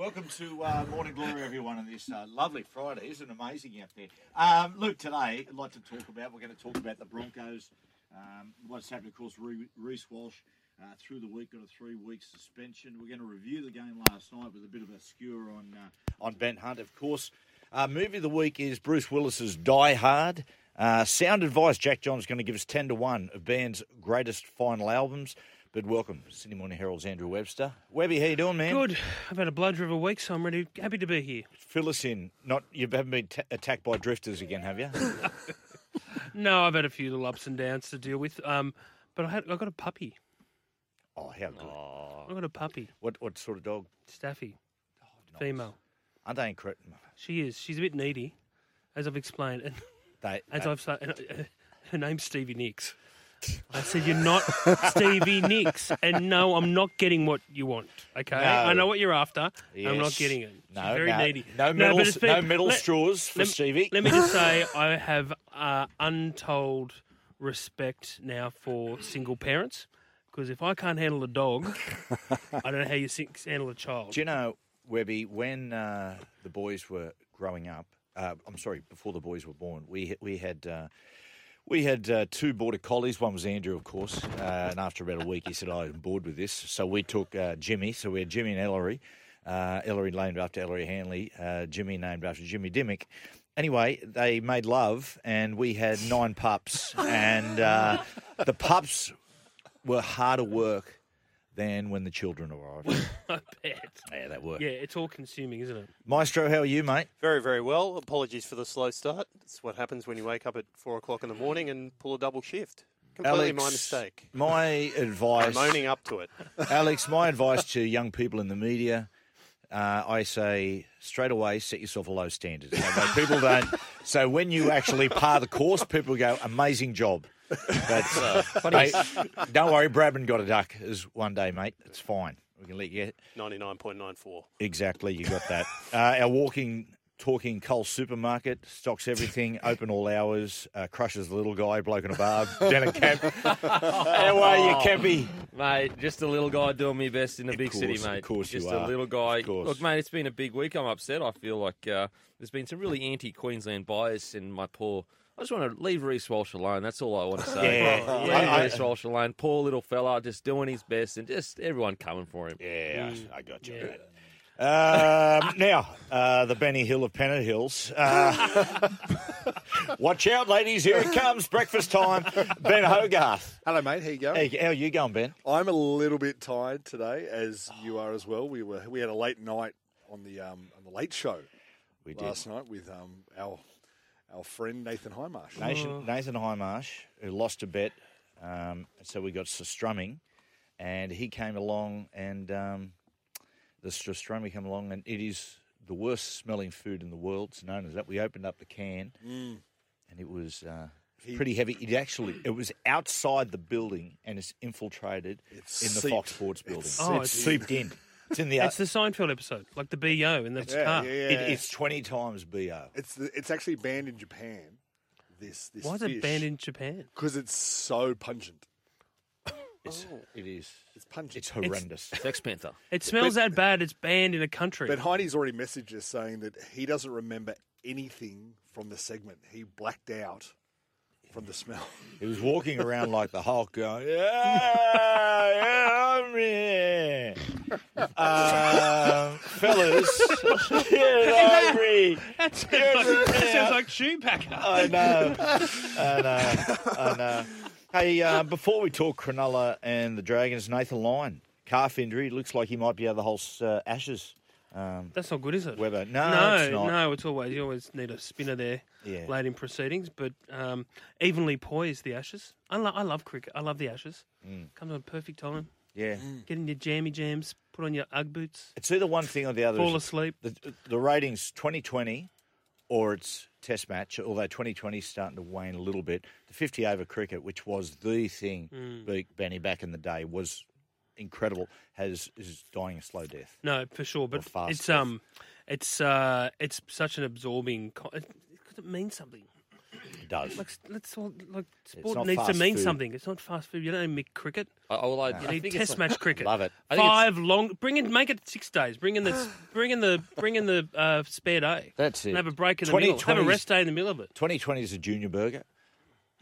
Welcome to uh, Morning Glory, everyone, on this uh, lovely Friday. Isn't amazing out there? Um, look, today, I'd like to talk about, we're going to talk about the Broncos. Um, what's happened, of course, Re- Reece Walsh uh, through the week got a three-week suspension. We're going to review the game last night with a bit of a skewer on uh, on Ben Hunt, of course. Uh, movie of the week is Bruce Willis's Die Hard. Uh, sound advice, Jack John's going to give us 10 to 1 of band's greatest final albums. But welcome, Sydney Morning Herald's Andrew Webster. Webby, how you doing, man? Good. I've had a blood driven week, so I'm ready, happy to be here. Fill us in. Not you haven't been ta attacked by drifters again, have you? No, I've had a few little ups and downs to deal with. Um, but I had I got a puppy. oh, how good. I got a puppy, What what sort of dog? Staffy, female. Aren't they incredible? She is. She's a bit needy, as I've explained, and They, as they- I've said, and, uh, her name's Stevie Nicks. I said you're not Stevie Nicks, and no, I'm not getting what you want. Okay, I know what you're after. I'm not getting it. She's No, very no, needy. no metal, it's been- no metal let- straws for let, Stevie. Let me just say, I have uh, untold respect now for single parents because if I can't handle a dog, I don't know how you handle a child. Do you know, Webby, when uh, the boys were growing up, uh, I'm sorry, before the boys were born, we we had uh, we had uh, two border collies. One was Andrew, of course, uh, and after about a week, he said, "I'm bored with this." So we took uh, Jimmy. So we had Jimmy and Ellery. Uh, Ellery named after Ellery Hanley. Uh, Jimmy named after Jimmy Dymock. Anyway, they made love, and we had nine pups, and uh, the pups were harder work than when the children arrived. I bet. yeah, that worked. Yeah, it's all consuming, isn't it? Maestro, how are you, mate? Very, very well. Apologies for the slow start. It's what happens when you wake up at four o'clock in the morning and pull a double shift. Completely my mistake. My advice. I'm advice, owning up to it. Alex, my advice to young people in the media, uh, I say straight away, set yourself a low standard. So that people don't. So when you actually par the course, people go, amazing job. But uh, mate, don't worry, Bradman got a duck as one day, mate. It's fine. We can let you. get Ninety-nine point nine four. Exactly, you got that. Uh, our walking, talking Coles supermarket stocks everything, open all hours, uh, crushes the little guy, bloke in a bar, down at camp. How are you, Campy? Mate, just a little guy doing my best in a Of big city, course, of mate. course you just are. a little guy. Of course. Look, mate, it's been a big week. I'm upset. I feel like uh, there's been some really anti-Queensland bias in my poor. I just want to leave Reece Walsh alone. That's all I want to say. Yeah. leave I- I- Reece Walsh alone. Poor little fella, just doing his best, and just everyone coming for him. Yeah, I, I got you. mate. Um, now, uh, the Benny Hill of Pennant Hills. Uh, watch out, ladies. Here it comes. Breakfast time. Ben Hogarth. Hello, mate. How you going? Hey, how are you going, Ben? I'm a little bit tired today, as you are as well. We were we had a late night on the um, on the late show We did. last night with um, our our friend Nathan Hindmarsh. Nathan, Nathan Hindmarsh, who lost a bet, um, so we got Strumming, and he came along, and um, the Strumming came along, and it is the worst smelling food in the world. It's known as that. We opened up the can, and it was uh, He- pretty heavy. It actually it was outside the building, and it's infiltrated It's in the seeped. Fox Sports building. It's Oh, it's it's- seeped in. It's in the. It's the Seinfeld episode, like the BO in the Yeah, car. yeah, yeah. it, it's twenty times bo. It's the, it's actually banned in Japan. This this Why is it banned in Japan? Because it's so pungent. It's, oh. It is. It's pungent. It's horrendous. Sex Panther. It smells that bad. It's banned in a country. but Heidi's already messaged us saying that he doesn't remember anything from the segment. He blacked out from the smell. He was walking around like the Hulk, going, "Yeah, yeah, I'm here." Um, fellas, get over here. that sounds like, the- that sounds like Shoepacker. I know, I know, I know. Hey, uh, before we talk Cronulla and the Dragons, Nathan Lyon, calf injury. Looks like he might be out of the whole uh, Ashes. Um, That's not good, is it? Weber. No, no, it's not. no. It's always you always need a spinner there Yeah. late in proceedings, but um, evenly poised the Ashes. I, lo- I love cricket. I love the Ashes. Mm. Comes at a perfect time. Yeah. Get in your jammy jams, put on your UGG boots, It's either one thing or the other. fall asleep. the, the ratings 2020 or it's Test match, although 2020 is starting to wane a little bit. The 50 over cricket, which was the thing, Mm. Be- Benny, back in the day, was incredible. Has is dying a slow death. No, for sure. But fast it's death. um, it's uh, it's such an absorbing. Co- it, it means something. It does. Like let's all like sport not needs to fast mean food. something. It's not fast food. You don't need cricket. I, I, well, I, You I need think test it's match cricket. Love it. I think it's- Five long. Bring in, make it six days. Bring in the, bring in the, bring in the uh, spare day. That's it. And have a break in the middle. Have a 2020 's rest day in the middle of it. 2020 is a junior burger.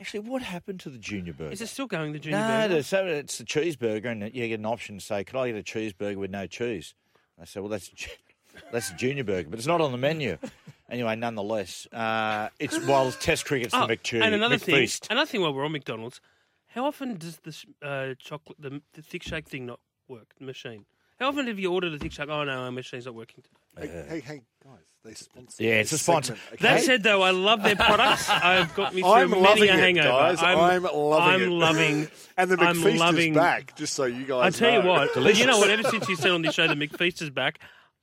Actually, what happened to the junior burger? Is it still going the junior no, burger? there's- so it's the cheeseburger, and you get an option to say, "Could I get a cheeseburger with no cheese?" I say, "Well, that's a ju- that's a junior burger, but it's not on the menu." Anyway, nonetheless, uh, it's while Test cricket's Oh, the McChee, and another thing, another thing while we're on McDonald's, how often does the sh- uh, chocolate, the, the thick shake thing not work? The machine. How often have you ordered a thick shake? Oh no, our machine's not working. Today. Hey, hey, hey, guys, they sponsor. Yeah, it's a sponsor. segment, okay? That said, though, I love their products. I've got me through I'm many loving a it, hangover. guys. I'm loving I'm it. loving. And the I'm McFeast loving, is back, just so you guys I guys tell you what, but you know what? Ever since you said on this show that McFeast is back,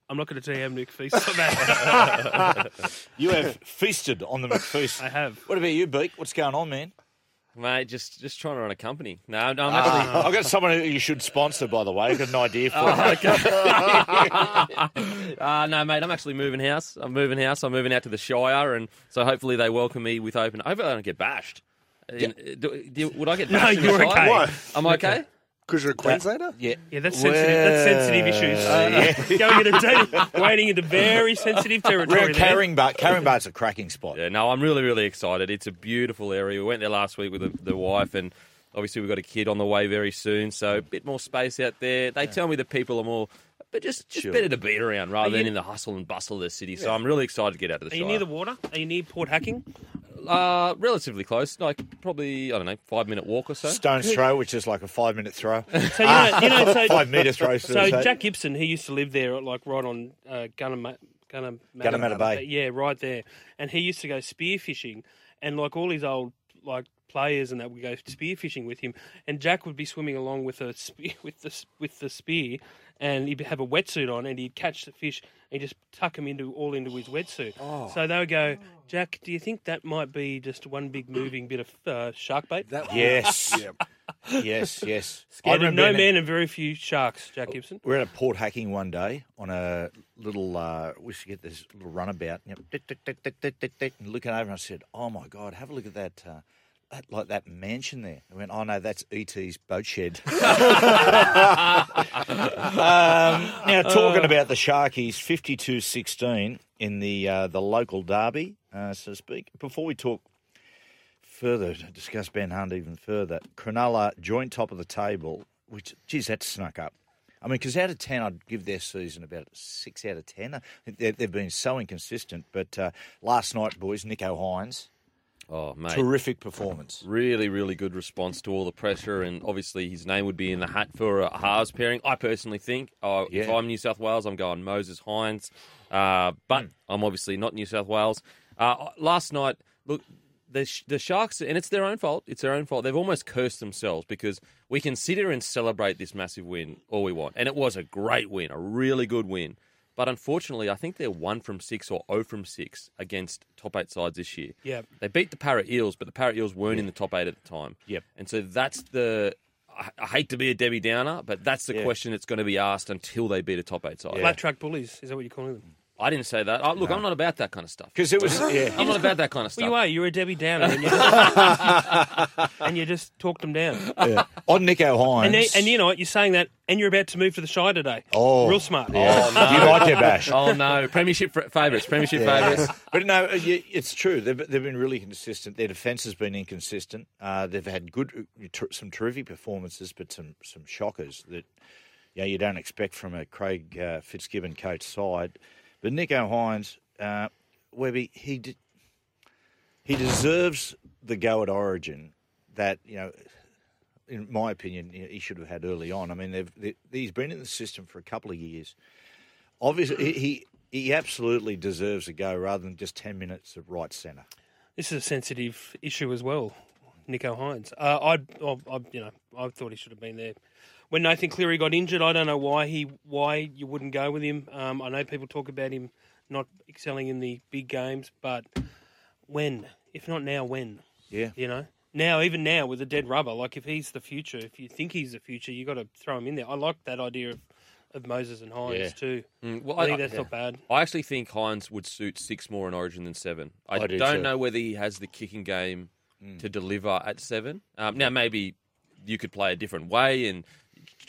I'm not going to tell you how McFeast is back. You have feasted on the McFeast. I have. What about you, Beak? What's going on, man? mate, just just trying to run a company. No, no, I'm Ah, actually. I've got someone who you should sponsor, by the way. I've got an idea for it. Uh, no, mate, I'm actually moving house. I'm moving house. I'm moving out to the Shire, and so hopefully they welcome me with open. Hopefully I don't get bashed. In- do- do- would I get No, bashed? in the you're Shire? okay. What? I'm okay. Because you're a Queenslander? Yeah, Yeah, that's sensitive. That's sensitive issues. Going into dating, wading into very sensitive territory. We're at there. Caringbah. Carring Bar's a cracking spot. Yeah, no, I'm really, really excited. It's a beautiful area. We went there last week with the, the wife, and obviously we've got a kid on the way very soon, so a bit more space out there. They tell me the people are more, but just, just Sure. better to be around rather you- than in the hustle and bustle of the city. So I'm really excited to get out of the Are you Shire. near the water? Are you near Port Hacking? Uh, relatively close, like probably I don't know, five minute walk or so. Stone's throw, which is like a five minute throw. So you know, you know so, five metre throw. should I so. Jack Gibson, he used to live there, like right on uh, Gunner, Gunner, Gunnamatta Bay. Yeah, right there. And he used to go spear fishing, and like all his old like players and that would go spear fishing with him, and Jack would be swimming along with a spear, with the with the spear, and he'd have a wetsuit on, and he'd catch the fish, and he'd just tuck him into all into his wetsuit. Oh. So they would go, Jack, do you think that might be just one big moving bit of uh, shark bait? That Yes. Yeah. yes, yes. I Scared of no being man and very few sharks, Jack Gibson. We We're at a port hacking one day on a little. Uh, we should get this little runabout. And looking over, and I said, "Oh my god, have a look at that." Uh, that, like that mansion there. I went, oh no, that's ET's boat shed. um, now, talking about the Sharkies, 52-16 in the uh, the local derby, uh, so to speak. Before we talk further, discuss Ben Hunt even further, Cronulla joint top of the table, which, geez, that snuck up. I mean, because out of 10, I'd give their season about 6 out of 10. They've, they've been so inconsistent. But uh, last night, boys, Nicho Hynes, Oh, mate. terrific performance. Really, really good response to all the pressure, and obviously his name would be in the hat for a halves pairing. I personally think, uh, if I'm New South Wales, I'm going Moses Hynes, uh, but I'm obviously not New South Wales. Uh, last night, look, the the Sharks, and it's their own fault. It's their own fault. They've almost cursed themselves because we can sit here and celebrate this massive win all we want, and it was a great win, a really good win. But unfortunately, I think they're one from six or zero from six against top eight sides this year. Yeah. They beat the Parra Eels, but the Parra Eels weren't in the top eight at the time. Yep. And so that's the. I I hate to be a Debbie Downer, but that's the Yeah. question that's going to be asked until they beat a top eight side. Flat track bullies, is that what you're calling them? I didn't say that. Oh, look, I'm not about that kind of stuff. Because it was, yeah. I'm not about that kind of Well, stuff. you are. You're a Debbie Downer, and you, and you just talked them down. yeah. On Nicho Hynes. And, they- and you know what? You're saying that, and you're about to move to the Shire today. Oh. real smart. Yeah. You like your bash. Oh no, premiership favourites, premiership favourites. But no, uh, it's true. They've, they've been really consistent. Their defence has been inconsistent. Uh, they've had good, uh, some terrific performances, but some some shockers that you, know, you don't expect from a Craig uh, Fitzgibbon coach side. But Nicho Hynes, uh, Webby, he did, he deserves the go at Origin that you know. In my opinion, he should have had early on. I mean, they, he's been in the system for a couple of years obviously he he absolutely deserves a go rather than just 10 minutes at right centre This is a sensitive issue as well, Nicho Hynes. Uh, I'd, I, I, you know, I thought he should have been there when Nathan Cleary got injured, I don't know why he why you wouldn't go with him. Um, I know people talk about him not excelling in the big games, but when, if not now, when? Yeah. You know, now even now with a dead rubber, like if he's the future, if you think he's the future, you got to throw him in there. I like that idea of, of Moses and Hynes Yeah. too. Mm, well, I I, think that's not bad. I actually think Hynes would suit six more in Origin than seven. I, I do don't too. know whether he has the kicking game to deliver at seven. Um, now, maybe you could play a different way and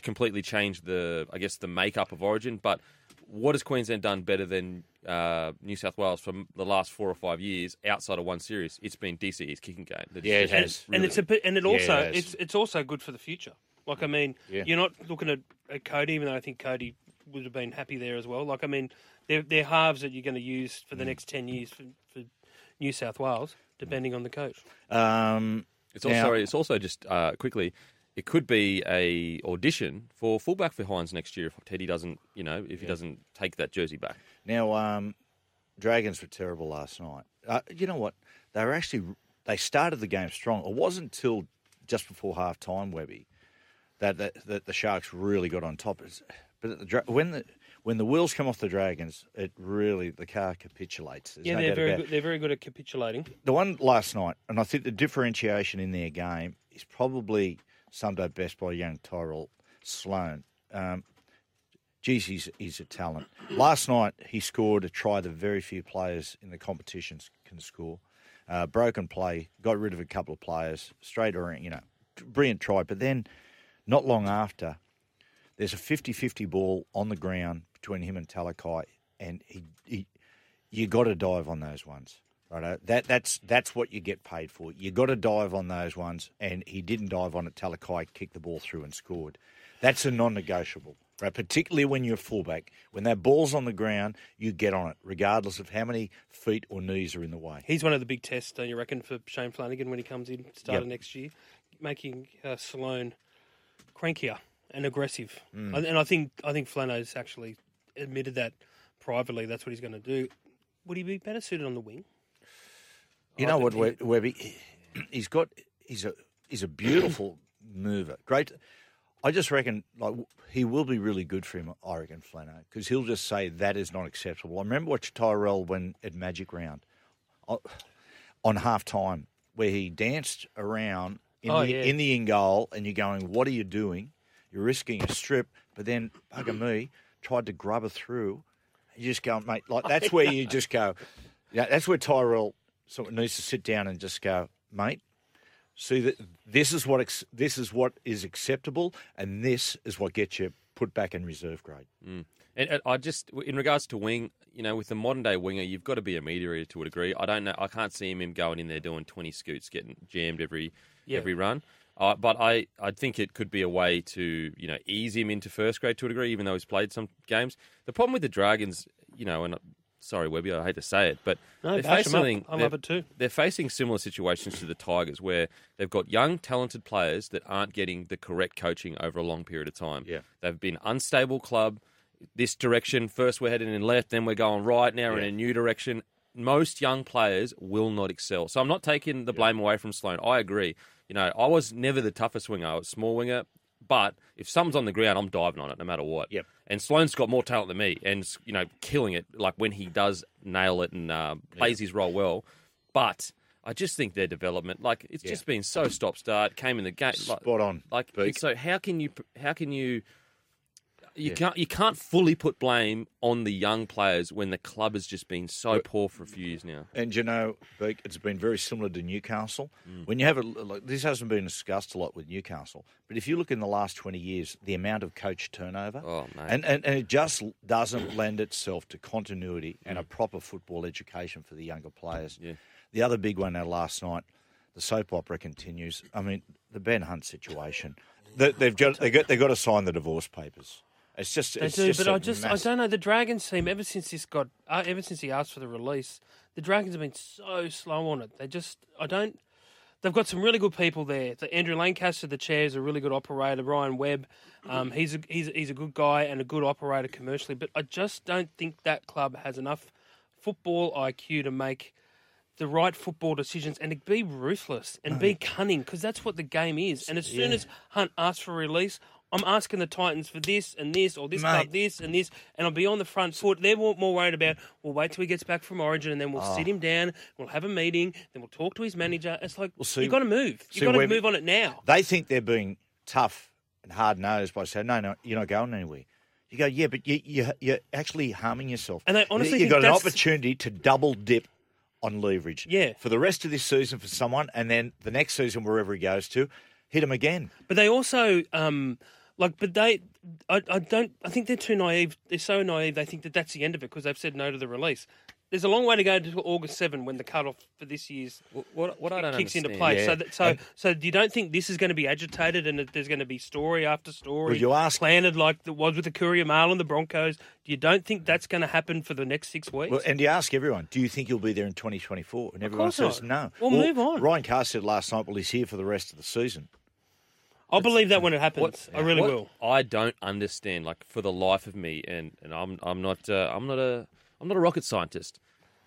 completely change the, I guess, the makeup of Origin. But what has Queensland done better than uh, New South Wales for the last four or five years outside of one series? It's been DCE's kicking game. that is Yeah, it has. and, really and it's a bit, and it Yeah, also it it's it's also good for the future. Like I mean, Yeah. you're not looking at, at Cody, even though I think Cody would have been happy there as well. Like I mean, they're they're halves that you're going to use for Mm. the next ten years for, for New South Wales, depending on the coach. Um, It's Now- also it's also just uh, quickly. It could be a audition for fullback for Hynes next year if Teddy doesn't, you know, if he doesn't take that jersey back. Now, um, Dragons were terrible last night. Uh, you know what? They were actually they started the game strong. It wasn't until just before half time, Webby, that, that that the Sharks really got on top. It's- But the, when the when the wheels come off the Dragons, it really the car capitulates. There's yeah, no they're very good. They're very good at capitulating. The one last night, and I think the differentiation in their game is probably up best by young Tyrell Sloan. Um, geez, he's, he's a talent. Last night, he scored a try that very few players in the competitions can score. Uh, broken play, got rid of a couple of players, straight around, you know, brilliant try. But then, not long after, there's a 50 50 ball on the ground between him and Talakai, and he, he you got to dive on those ones. Right, that that's that's what you get paid for. You got to dive on those ones, and he didn't dive on it. Talakai kicked the ball through and scored. That's a non-negotiable, right? Particularly when you're a fullback, when that ball's on the ground, you get on it, regardless of how many feet or knees are in the way. He's one of the big tests, don't you reckon, for Shane Flanagan when he comes in starting Yep. next year, making uh, Sloan crankier and aggressive. Mm. And and I think I think Flano's actually admitted that privately. That's what he's going to do. Would he be better suited on the wing? You know what, Web- Webby? He's got. He's a. He's a beautiful mover. Great. I just reckon like he will be really good for him. I reckon Flano because he'll just say that is not acceptable. I remember watching Tyrell when at Magic Round on half time where he danced around in Oh, the yeah. in the in goal, and you're going, "What are you doing? You're risking a strip." But then bugger me tried to grub her through. You just go, mate. Like that's where you just go. Yeah, that's where Tyrell sort of needs to sit down and just go, mate. See that this is what ex- this is what is acceptable, and this is what gets you put back in reserve grade. And, and I just, in regards to wing, you know, with the modern day winger, you've got to be a mediator to a degree. I don't know. I can't see him going in there doing twenty scoots, getting jammed every Yeah. every run. Uh, but I, I think it could be a way to you know ease him into first grade to a degree, even though he's played some games. The problem with the Dragons, you know, and uh, sorry Webby, I hate to say it, but No, they're bash 'em up. facing I they're- love it too. They're facing similar situations to the Tigers, where they've got young, talented players that aren't getting the correct coaching over a long period of time. Yeah. they've been unstable club. This direction, first we're heading in left, then we're going right. Now we're in a new direction. Most young players will not excel. So I'm not taking the blame away from Sloan. I agree. You know, I was never the toughest winger. I was small winger. But if someone's on the ground, I'm diving on it no matter what. Yep. And Sloan's got more talent than me, and you know, killing it. Like when he does nail it and uh, plays his role well. But I just think their development, like it's just been so stop start. Came in the game, like, Spot on, Like so, how can you? How can you? You can't. You can't fully put blame on the young players when the club has just been so poor for a few years now. And you know, Beak, it's been very similar to Newcastle. Mm. When you have a like, this hasn't been discussed a lot with Newcastle, but if you look in the last twenty years, the amount of coach turnover, Oh, and, and and it just doesn't lend itself to continuity and a Mm. proper football education for the younger players. Yeah. The other big one now last night, the soap opera continues. I mean, the Ben Hunt situation. They, they've got they got they got to sign the divorce papers. It's just They it's do, just but a I just I don't know. The Dragons team ever since this got uh, ever since he asked for the release, the Dragons have been so slow on it. They just I don't. They've got some really good people there. The Andrew Lancaster, the chair, is a really good operator. Ryan Webb, um, he's a, he's he's a good guy and a good operator commercially. But I just don't think that club has enough football IQ to make the right football decisions and to be ruthless and be cunning because that's what the game is. And as soon as Hunt asks for release, I'm asking the Titans for this and this, or this Mate. club this and this, and I'll be on the front foot. They're more, more worried about, we'll wait till he gets back from Origin, and then we'll Oh. sit him down, we'll have a meeting, then we'll talk to his manager. It's like, see- you've got to move. You've got to move on it now. They think they're being tough and hard nosed by saying, no, no, you're not going anywhere. You go, yeah, but you, you, you're actually harming yourself. And they honestly You've got an opportunity to double dip on leverage. Yeah. For the rest of this season for someone, and then the next season, wherever he goes to, hit him again. But they also, um, like, but they, I, I don't, I think they're too naive. They're so naive. They think that that's the end of it because they've said no to the release. There's a long way to go to August 7 when the cutoff for this year's What, what I don't kicks into play. Yeah. So, that, so, And- so you don't think this is going to be agitated and that there's going to be story after story Well, you ask- planted like it was with the Courier Mail and the Broncos? Do you don't think that's going to happen for the next six weeks? Well, and you ask everyone, do you think you'll be there in 2024? And everyone says not. no. Well, move on. Ryan Carr said last night, well, he's here for the rest of the season. I'll believe that when it happens. What, I really what will. I don't understand, like for the life of me, and, and I'm I'm not uh, I'm not a I'm not a rocket scientist.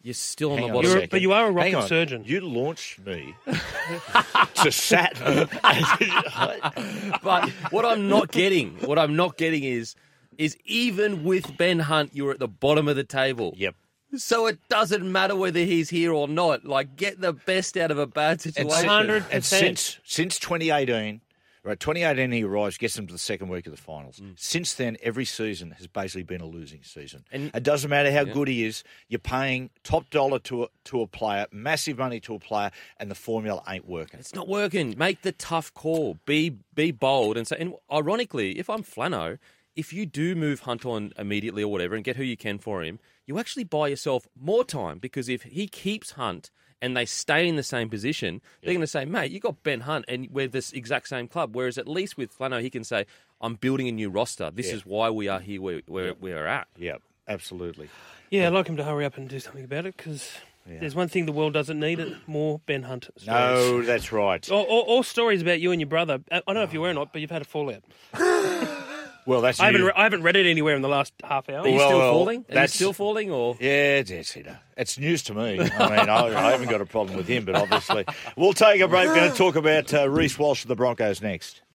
You're still on Hang the on bottom. You're- second. but you are a Hang rocket on. surgeon. You launched me to Saturn. But what I'm not getting, what I'm not getting is, is even with Ben Hunt, you're at the bottom of the table. yep. So it doesn't matter whether he's here or not. Like, get the best out of a bad situation. si- 100%. and since since 2018, right? 2018 he arrives, gets them to the second week of the finals. Mm. Since then, every season has basically been a losing season. And- it doesn't matter how good he is. You're paying top dollar to a, to a player, massive money to a player, and the formula ain't working. It's not working. Make the tough call. Be be bold and say. And ironically, if I'm Flano, if you do move Hunt on immediately or whatever and get who you can for him, you actually buy yourself more time because if he keeps Hunt and they stay in the same position, they're going to say, "Mate, you got Ben Hunt and we're this exact same club." Whereas at least with Flano, he can say, "I'm building a new roster. This Yeah. is why we are here where where we are at." Yeah, absolutely. Yeah, I'd like him to hurry up and do something about it because there's one thing the world doesn't need it more Ben Hunt stories. No, that's right. Or, or, or stories about you and your brother. I I don't know if you were or not, but you've had a fallout. Well, that's I haven't, re- I haven't read it anywhere in the last half hour. Are you Well, still well, falling? Are you that's- still falling or? Yeah, it's, it's, it's news to me. I mean, I, I haven't got a problem with him, but obviously. We'll take a break. We're going to talk about uh, Reece Walsh of the Broncos next.